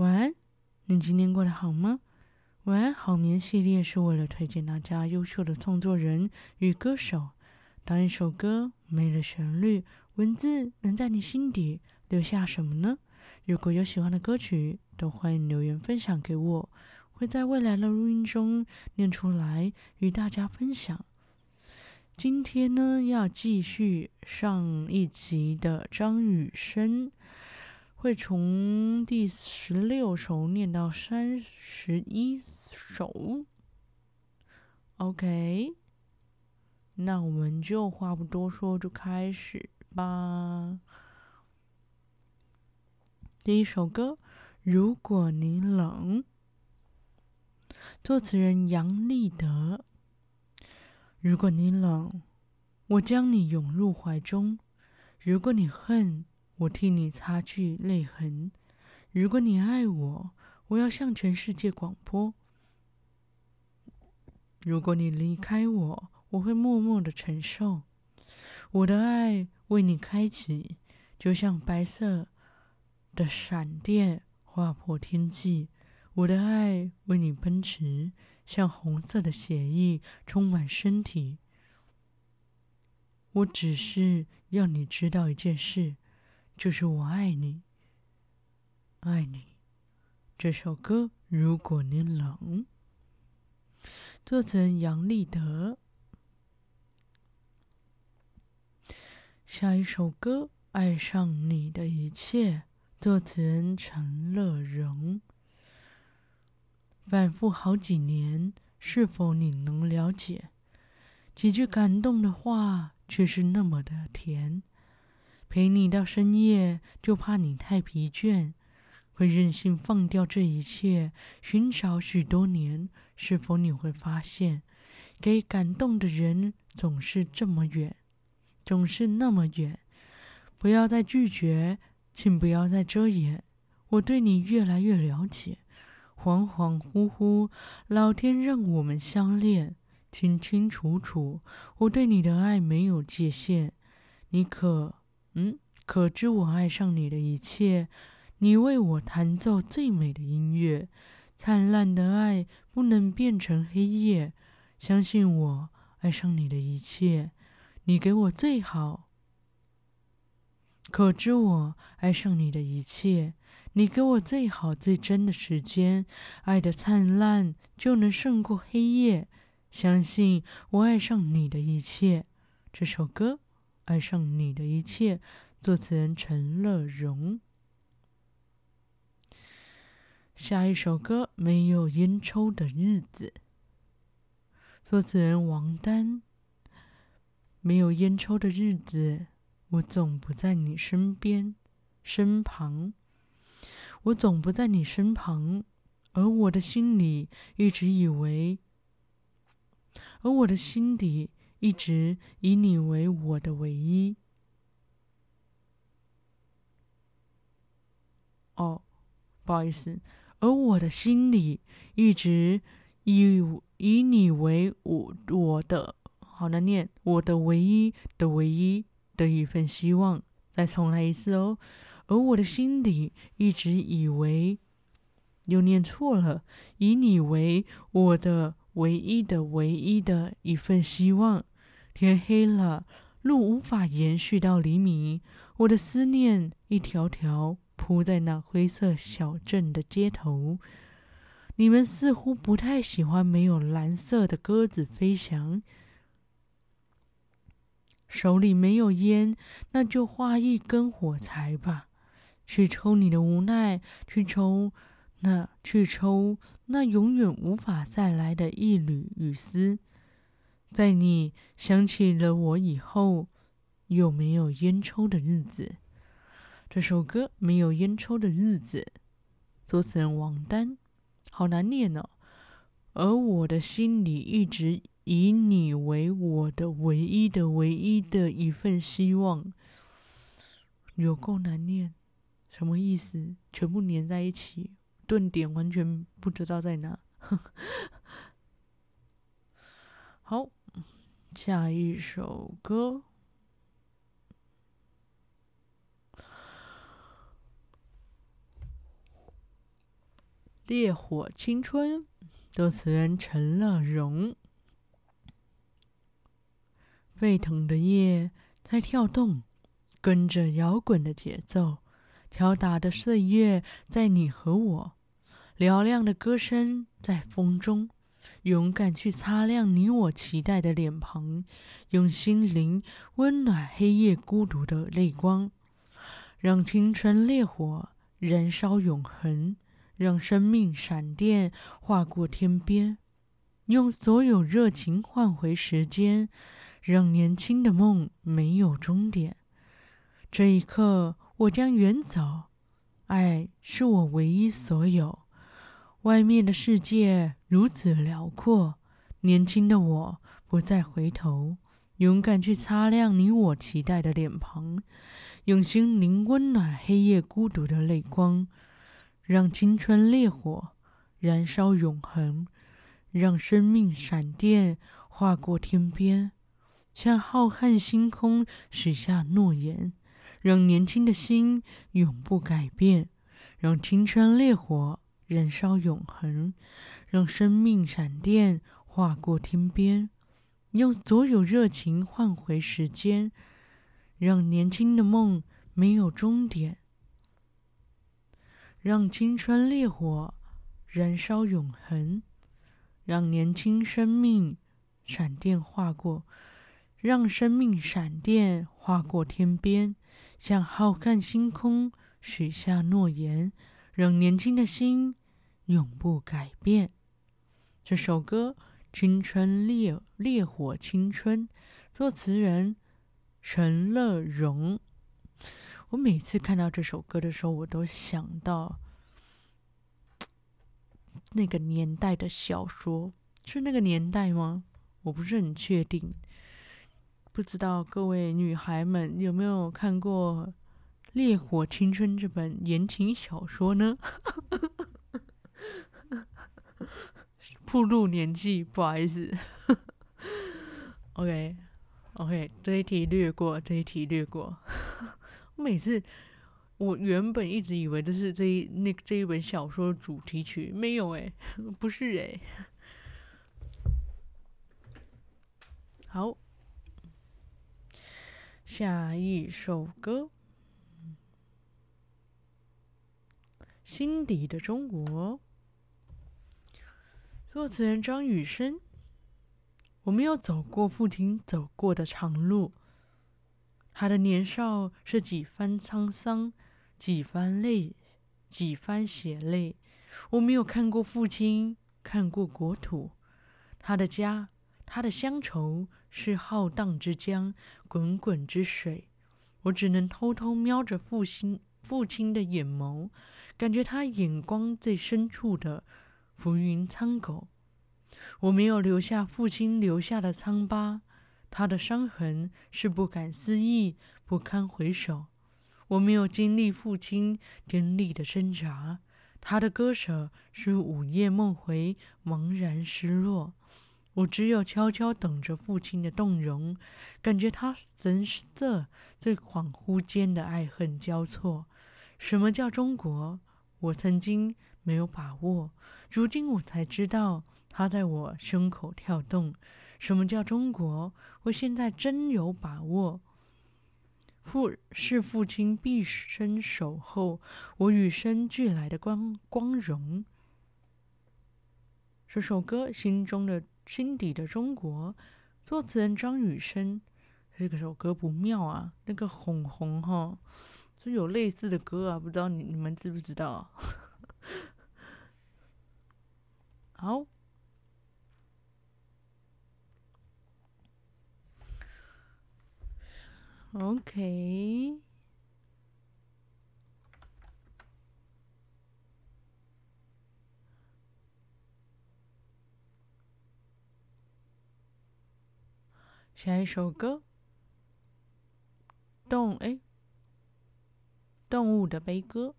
晚安，你今天过得好吗？晚安好眠系列是为了推荐大家优秀的创作人与歌手。当一首歌没了旋律，文字能在你心底留下什么呢？如果有喜欢的歌曲，都欢迎留言分享给我，会在未来的录音中念出来与大家分享。今天呢，要继续上一集的张雨生。会从第十六首念到三十一首，OK，那我们就话不多说，就开始吧。第一首歌《如果你冷》，作词人杨立德。如果你冷，我将你拥入怀中；如果你恨，我替你擦去泪痕。如果你爱我，我要向全世界广播。如果你离开我，我会默默的承受。我的爱为你开启，就像白色的闪电划破天际。我的爱为你奔驰，像红色的血液充满身体。我只是要你知道一件事。就是我爱你，爱你。这首歌《如果你冷》，作词杨立德。下一首歌《爱上你的一切》，作词人陈乐融。反复好几年，是否你能了解？几句感动的话，却是那么的甜。陪你到深夜，就怕你太疲倦，会任性放掉这一切，寻找许多年。是否你会发现，给感动的人总是这么远，总是那么远。不要再拒绝，请不要再遮掩，我对你越来越了解。恍恍惚惚，老天让我们相恋，清清楚楚，我对你的爱没有界限，你可？可知我爱上你的一切？你为我弹奏最美的音乐，灿烂的爱不能变成黑夜。相信我，爱上你的一切，你给我最好。可知我爱上你的一切？你给我最好最真的时间，爱的灿烂就能胜过黑夜。相信我，爱上你的一切。这首歌。爱上你的一切，作词人陈乐融。下一首歌《没有烟抽的日子》，作词人王丹。没有烟抽的日子，我总不在你身边、身旁。我总不在你身旁，而我的心里一直以为，而我的心底。一直以你为我的唯一。哦，不好意思，而我的心里一直以以你为我我的，好难念，我的唯一的唯一的一份希望。再重来一次哦，而我的心里一直以为，又念错了，以你为我的唯一的唯一的一份希望。天黑了，路无法延续到黎明。我的思念一条条铺在那灰色小镇的街头。你们似乎不太喜欢没有蓝色的鸽子飞翔。手里没有烟，那就画一根火柴吧，去抽你的无奈，去抽那去抽那永远无法再来的一缕雨丝。在你想起了我以后，有没有烟抽的日子？这首歌《没有烟抽的日子》，作词人王丹，好难念哦。而我的心里一直以你为我的唯一的唯一的一份希望，有够难念，什么意思？全部粘在一起，顿点完全不知道在哪。好。下一首歌，烈火青春，作词人陈乐融。沸腾的夜在跳动，跟着摇滚的节奏，敲打的岁月在你和我，嘹亮的歌声在风中。勇敢去擦亮你我期待的脸庞，用心灵温暖黑夜孤独的泪光，让青春烈火燃烧永恒，让生命闪电划过天边，用所有热情换回时间，让年轻的梦没有终点。这一刻，我将远走，爱是我唯一所有。外面的世界如此辽阔，年轻的我不再回头，勇敢去擦亮你我期待的脸庞，用心灵温暖黑夜孤独的泪光，让青春烈火燃烧永恒，让生命闪电划过天边，向浩瀚星空许下诺言，让年轻的心永不改变，让青春烈火。燃烧永恒，让生命闪电划过天边，用所有热情换回时间，让年轻的梦没有终点，让青春烈火燃烧永恒，让年轻生命闪电划过，让生命闪电划过天边，向浩瀚星空许下诺言，让年轻的心。永不改变。这首歌《青春烈烈火青春》，作词人陈乐融。我每次看到这首歌的时候，我都想到那个年代的小说，是那个年代吗？我不是很确定。不知道各位女孩们有没有看过《烈火青春》这本言情小说呢？暴露年纪，不好意思。OK，OK，、这一题略过，这一题略过。我每次，我原本一直以为这是这一那这一本小说主题曲，没有哎，不是哎。好，下一首歌，《心底的中国》。作词人张雨生。我没有走过父亲走过的长路，他的年少是几番沧桑，几番泪，几番血泪。我没有看过父亲，看过国土，他的家，他的乡愁是浩荡之江，滚滚之水。我只能偷偷瞄着父亲，父亲的眼眸，感觉他眼光最深处的。浮云苍狗，我没有留下父亲留下的疮疤，他的伤痕是不敢思议，不堪回首。我没有经历父亲经历的挣扎，他的割舍是午夜梦回，茫然失落。我只有悄悄等着父亲的动容，感觉他神色最恍惚间的爱恨交错。什么叫中国？我曾经没有把握。如今我才知道，它在我胸口跳动。什么叫中国？我现在真有把握。父是父亲毕生守候，我与生俱来的光光荣。这首歌《心中的心底的中国》，作词人张雨生。这个首歌不妙啊，那个红红哈，就有类似的歌啊，不知道你你们知不知道？好，OK。下一首歌，动哎，动物的悲歌。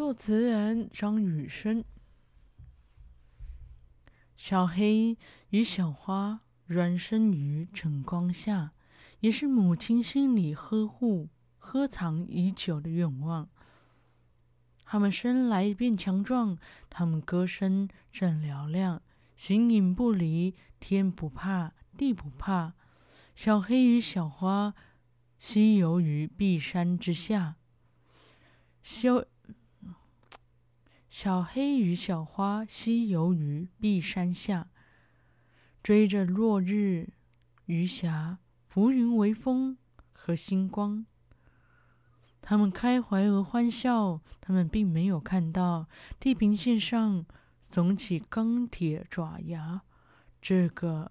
作词人张雨生。小黑与小花孪生于晨光下，也是母亲心里呵护、呵藏已久的愿望。他们生来便强壮，他们歌声正嘹亮，形影不离，天不怕地不怕。小黑与小花嬉游于碧山之下，小小黑与小花嬉游于碧山下，追着落日、余霞、浮云、微风和星光。他们开怀而欢笑，他们并没有看到地平线上耸起钢铁爪牙。这个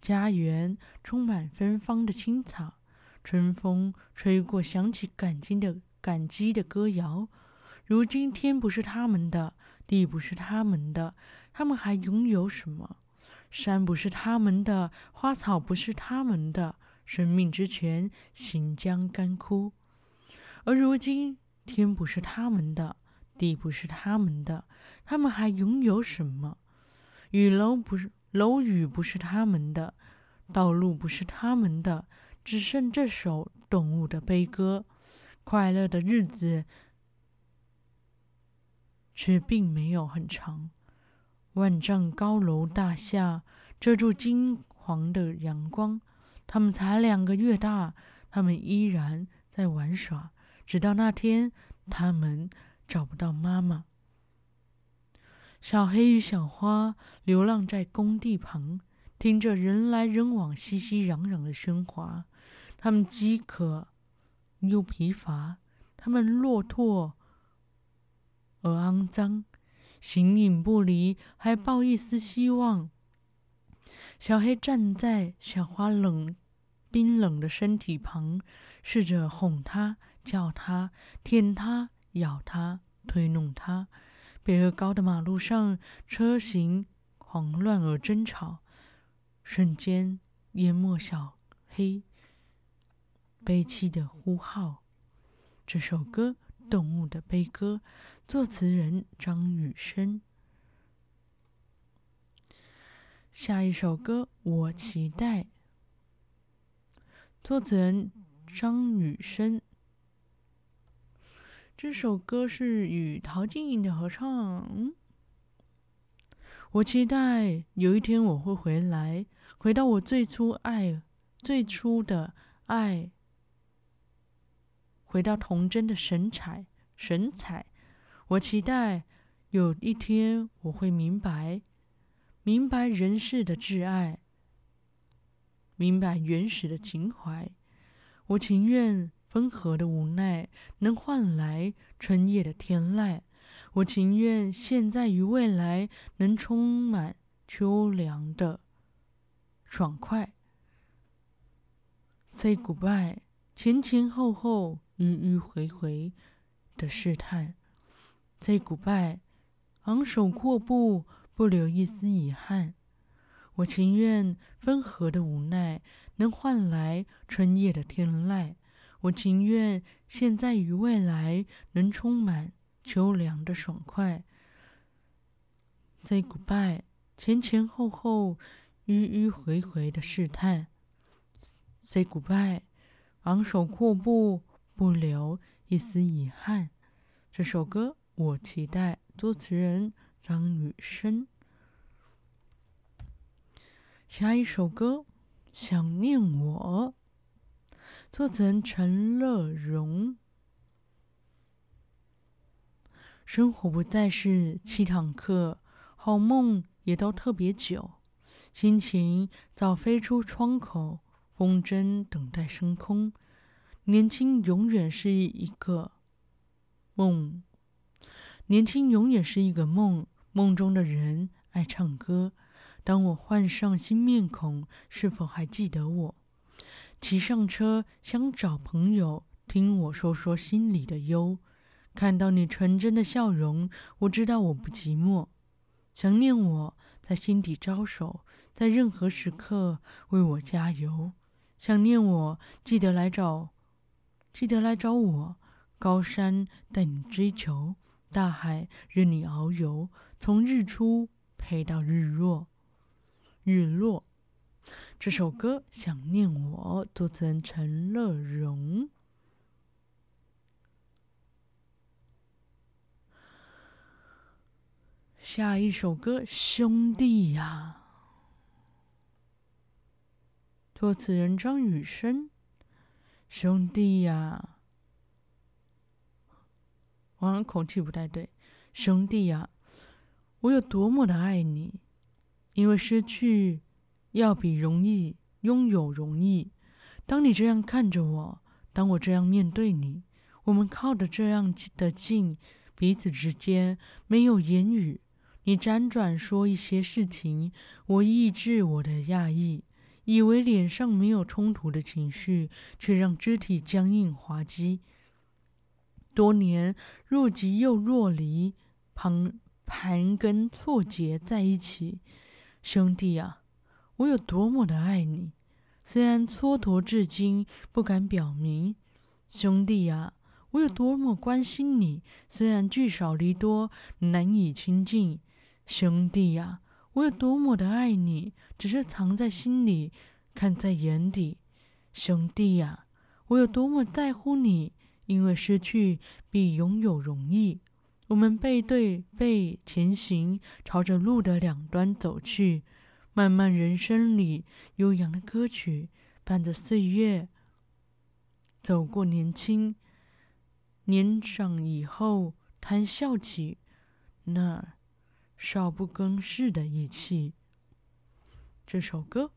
家园充满芬芳的青草，春风吹过，响起感激的感激的歌谣。如今天不是他们的，地不是他们的，他们还拥有什么？山不是他们的，花草不是他们的，生命之泉行将干枯。而如今，天不是他们的，地不是他们的，他们还拥有什么？雨楼不是楼宇，不是他们的，道路不是他们的，只剩这首动物的悲歌。快乐的日子却并没有很长。万丈高楼大厦遮住金黄的阳光，他们才两个月大，他们依然在玩耍。直到那天，他们找不到妈妈。小黑与小花流浪在工地旁，听着人来人往、熙熙攘攘的喧哗。他们饥渴又疲乏，他们落拓而肮脏，形影不离，还抱一丝希望。小黑站在小花冷冰冷的身体旁，试着哄她。叫他，舔他，咬他，推弄他。北鹅高的马路上，车行狂乱而争吵，瞬间淹没小黑悲凄的呼号。这首歌《动物的悲歌》，作词人张雨生。下一首歌《我期待》，作词人张雨生。这首歌是与陶晶莹的合唱。我期待有一天我会回来，回到我最初爱、最初的爱，回到童真的神采、神采。我期待有一天我会明白，明白人世的挚爱，明白原始的情怀。我情愿。风和的无奈能换来春夜的天籁，我情愿现在与未来能充满秋凉的爽快。Say goodbye，前前后后，迂迂回回的试探。Say goodbye，昂首阔步，不留一丝遗憾。我情愿分合的无奈能换来春夜的天籁。我情愿现在与未来能充满秋凉的爽快。Say goodbye，前前后后，迂迂回回的试探。Say goodbye，昂首阔步，不留一丝遗憾。这首歌我期待，作词人张雨生。下一首歌，想念我。作词人陈乐融。生活不再是七堂课，好梦也都特别久。心情早飞出窗口，风筝等待升空。年轻永远是一个梦，年轻永远是一个梦。梦中的人爱唱歌。当我换上新面孔，是否还记得我？骑上车，想找朋友听我说说心里的忧。看到你纯真的笑容，我知道我不寂寞。想念我在心底招手，在任何时刻为我加油。想念我，记得来找，记得来找我。高山带你追求，大海任你遨游，从日出陪到日落，日落。这首歌《想念我》，作词人陈乐融。下一首歌《兄弟呀》，作词人张雨生。兄弟呀，我好像口气不太对。兄弟呀，我有多么的爱你，因为失去要比容易拥有容易。当你这样看着我，当我这样面对你，我们靠得这样的近，彼此之间没有言语。你辗转说一些事情，我抑制我的讶异，以为脸上没有冲突的情绪，却让肢体僵硬滑稽。多年若即又若离，盘盘根错节在一起，兄弟啊，我有多么的爱你，虽然蹉跎至今不敢表明。兄弟啊，我有多么关心你，虽然聚少离多难以亲近。兄弟呀，我有多么的爱你，只是藏在心里，看在眼底。兄弟呀，我有多么在乎你，因为失去比拥有容易。我们背对背前行，朝着路的两端走去。漫漫人生里，悠扬的歌曲伴着岁月，走过年轻，年长以后，谈笑起那。少不更事的义气。这首歌，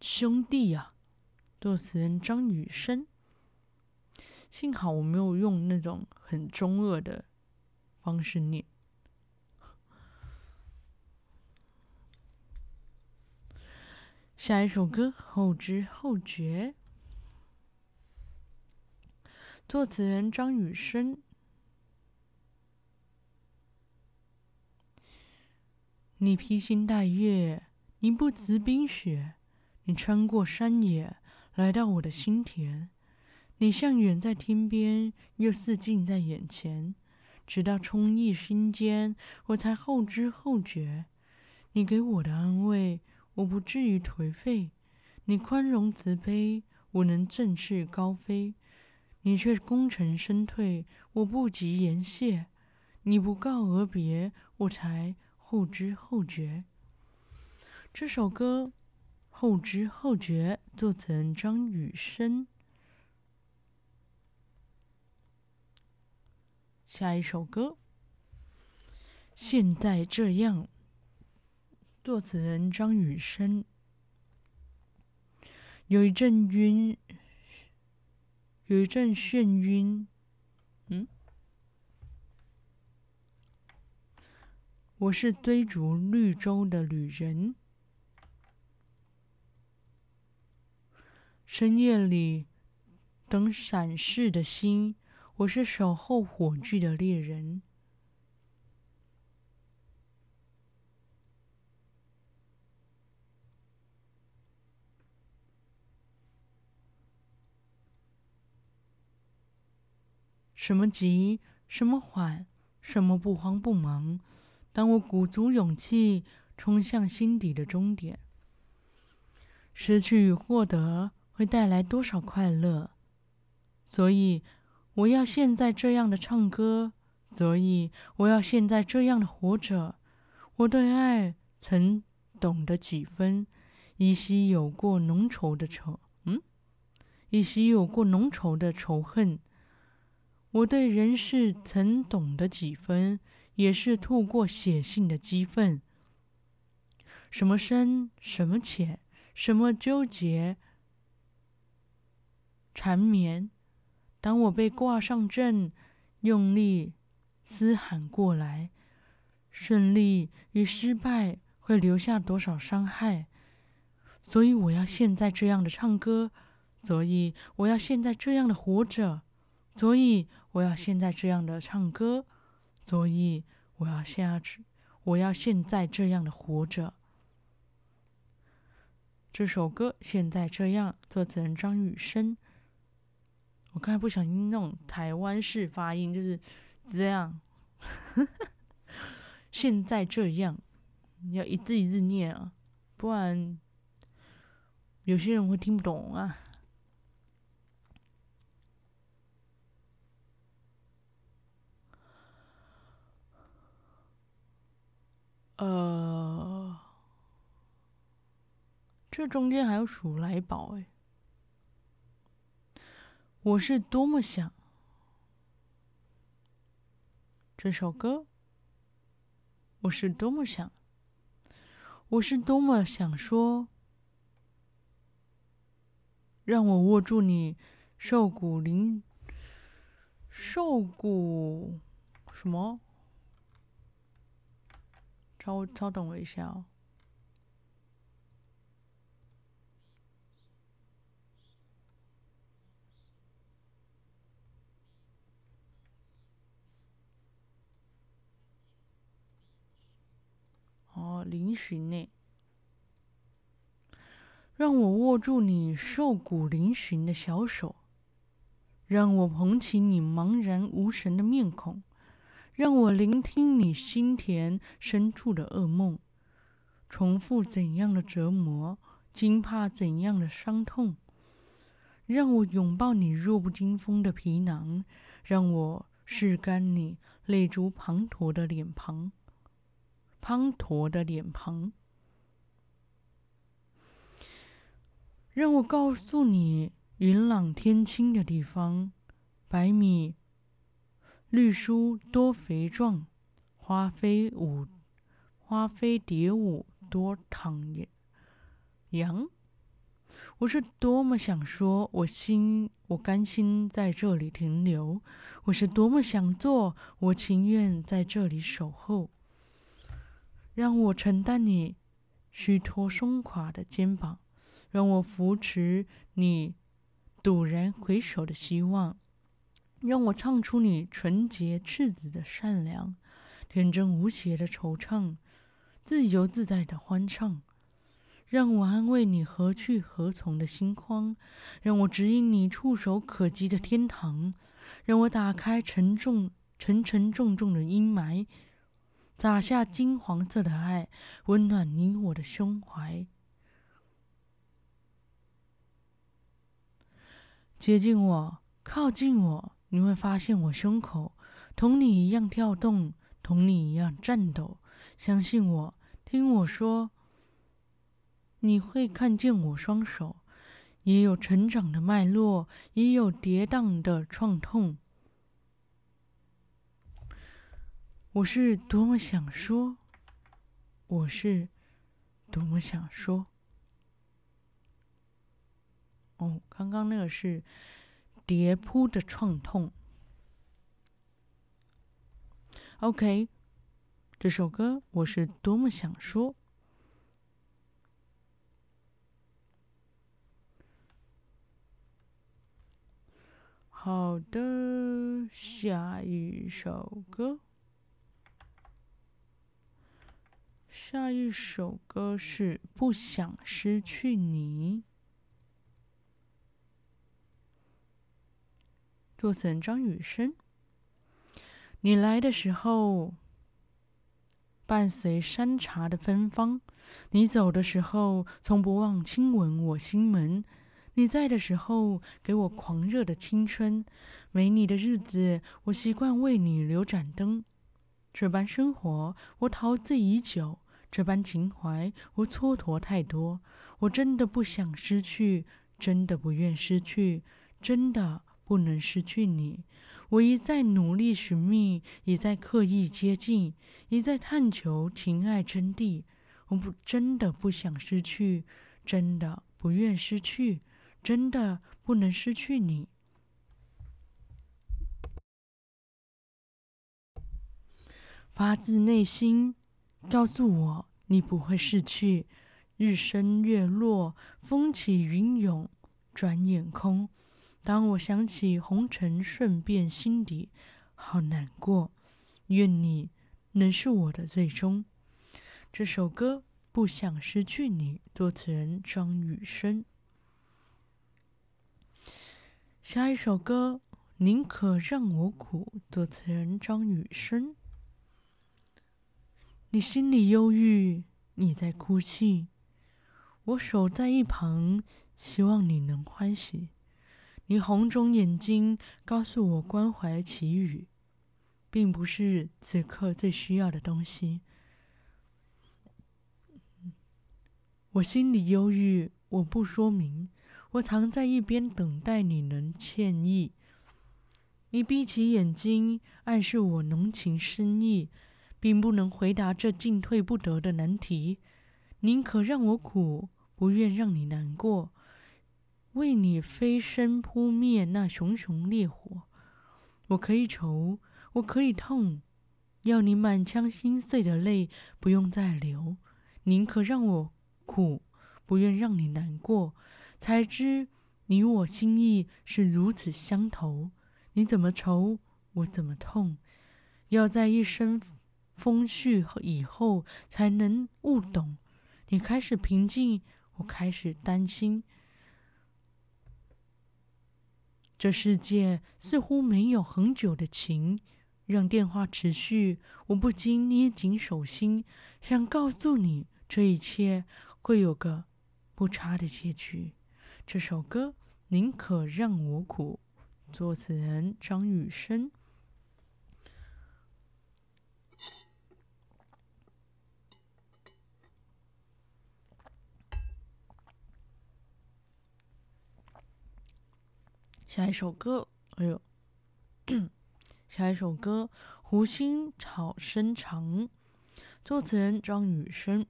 兄弟呀，作词人张雨生。幸好我没有用那种很中二的方式念。下一首歌，后知后觉，作词人张雨生。你披星戴月，你不辞冰雪，你穿过山野，来到我的心田。你像远在天边，又似近在眼前，直到充溢心间，我才后知后觉。你给我的安慰，我不至于颓废；你宽容慈悲，我能振翅高飞。你却功成身退，我不及言谢；你不告而别，我才。后知后觉，这首歌《后知后觉》作词人张雨生。下一首歌《现在这样》，作词人张雨生。有一阵晕，有一阵眩晕，嗯。我是追逐绿洲的旅人，深夜里等闪逝的星。我是守候火炬的猎人。什么急，什么缓，什么不慌不忙。当我鼓足勇气冲向心底的终点，失去与获得会带来多少快乐？所以我要现在这样的唱歌，所以我要现在这样的活着。我对爱曾懂得几分，依稀有过浓稠的仇，嗯，依稀有过浓稠的仇恨。我对人世曾懂得几分。也是透过写信的激愤，什么深，什么浅，什么纠结缠绵。当我被挂上阵，用力嘶喊过来，胜利与失败会留下多少伤害？所以我要现在这样的唱歌，所以我要现在这样的活着，所以我要现在这样的唱歌。所以我要下去，我要现在这样的活着。这首歌现在这样，作词人张雨生。我刚才不小心那种台湾式发音，就是这样。现在这样，你要一字一字念啊，不然有些人会听不懂啊。呃，这中间还有数来宝哎，我是多么想这首歌，我是多么想，我是多么想说，让我握住你瘦骨嶙，瘦骨什么？稍稍等我一下哦。哦，嶙峋呢？让我握住你瘦骨嶙峋的小手，让我捧起你茫然无神的面孔。让我聆听你心田深处的噩梦，重复怎样的折磨，惊怕怎样的伤痛。让我拥抱你弱不禁风的皮囊，让我拭干你泪珠滂沱的脸庞，滂沱的脸庞。让我告诉你，云朗天青的地方，百米。绿树多肥壮，花飞舞，花飞蝶舞多徜徉。我是多么想说，我心我甘心在这里停留。我是多么想做，我情愿在这里守候。让我承担你虚脱松垮的肩膀，让我扶持你陡然回首的希望。让我唱出你纯洁赤子的善良，天真无邪的惆怅，自由自在的欢唱。让我安慰你何去何从的心慌，让我指引你触手可及的天堂。让我打开沉重沉沉重重的阴霾，洒下金黄色的爱，温暖你我的胸怀。接近我，靠近我。你会发现我胸口同你一样跳动，同你一样颤抖。相信我，听我说，你会看见我双手也有成长的脉络，也有跌宕的创痛。我是多么想说，我是多么想说。哦，刚刚那个是。跌扑的创痛。OK，这首歌我是多么想说。好的，下一首歌，下一首歌是不想失去你。作词人张雨生。你来的时候，伴随山茶的芬芳；你走的时候，从不忘亲吻我心门。你在的时候，给我狂热的青春。没你的日子，我习惯为你留盏灯。这般生活，我陶醉已久；这般情怀，我蹉跎太多。我真的不想失去，真的不愿失去，真的。不能失去你，我一再努力寻觅，一再刻意接近，一再探求情爱真谛。我不真的不想失去，真的不愿失去，真的不能失去你。发自内心告诉我，你不会逝去。日升月落，风起云涌，转眼空。当我想起红尘，瞬变心底好难过。愿你能是我的最终。这首歌不想失去你，作词人张雨生。下一首歌，宁可让我苦，作词人张雨生。你心里忧郁，你在哭泣，我守在一旁，希望你能欢喜。你红肿眼睛告诉我关怀祈雨，并不是此刻最需要的东西。我心里忧郁，我不说明，我藏在一边等待你能歉意。你闭起眼睛，暗示我浓情深意，并不能回答这进退不得的难题。宁可让我苦，不愿让你难过。为你飞身扑灭那熊熊烈火，我可以愁，我可以痛，要你满腔心碎的泪不用再流。宁可让我苦，不愿让你难过。才知你我心意是如此相投。你怎么愁，我怎么痛。要在一生风絮以后，才能悟懂。你开始平静，我开始担心。这世界似乎没有恒久的情。让电话持续，我不禁捏紧手心，想告诉你，这一切会有个不差的结局。这首歌宁可让我苦。作词人张雨生。下一首歌，哎呦，下一首歌《湖心草生长》，作词人张雨生。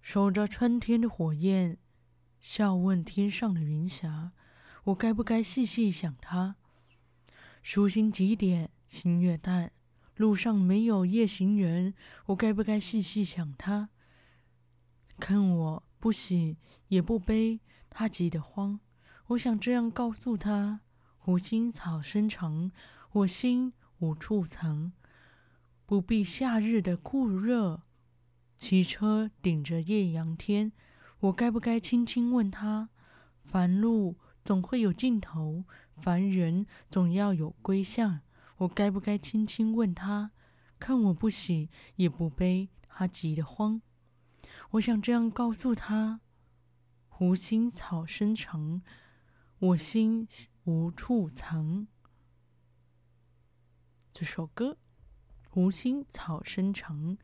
守着春天的火焰，笑问天上的云霞。我该不该细细想他？数星几点，星越淡，路上没有夜行人。我该不该细细想他？看我不喜也不悲，他急得慌。我想这样告诉他：湖心草生长，我心无处藏。不避夏日的酷热，骑车顶着艳阳天。我该不该轻轻问他：凡路。总会有尽头，凡人总要有归向。我该不该轻轻问他？看我不喜也不悲，他急得慌。我想这样告诉他：湖心草生长，我心无处藏。这首歌《无心草生长》，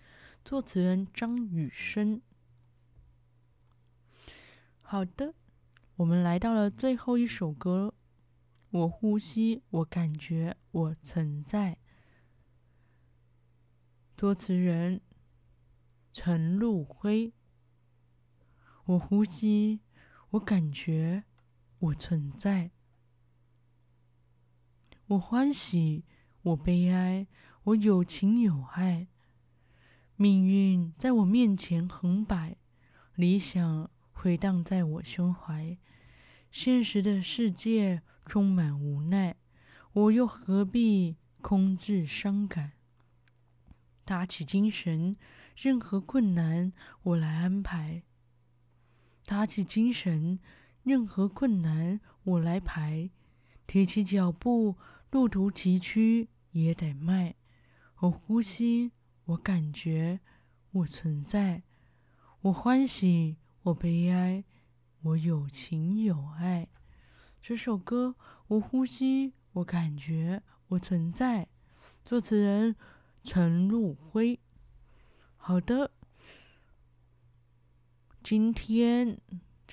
作词人张雨生。好的。我们来到了最后一首歌，我呼吸，我感觉，我存在。作词人陈陆辉。我呼吸，我感觉，我存在。我欢喜，我悲哀，我有情有爱。命运在我面前横摆，理想回荡在我胸怀。现实的世界充满无奈，我又何必空自伤感？打起精神，任何困难我来安排。打起精神，任何困难我来排。提起脚步，路途崎岖也得迈。我呼吸，我感觉，我存在。我欢喜，我悲哀。我有情有爱，这首歌我呼吸，我感觉，我存在。作词人陈陆辉。好的，今天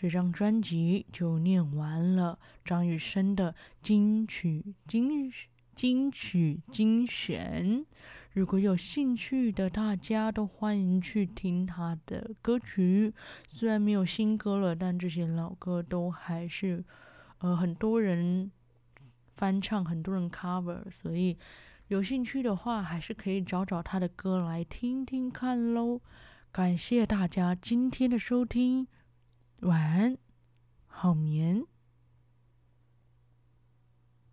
这张专辑就念完了张雨生的金曲精金曲精选。如果有兴趣的，大家都欢迎去听他的歌曲。虽然没有新歌了，但这些老歌都还是，呃，很多人翻唱，很多人 cover，所以有兴趣的话，还是可以找找他的歌来听听看喽。感谢大家今天的收听，晚安，好眠。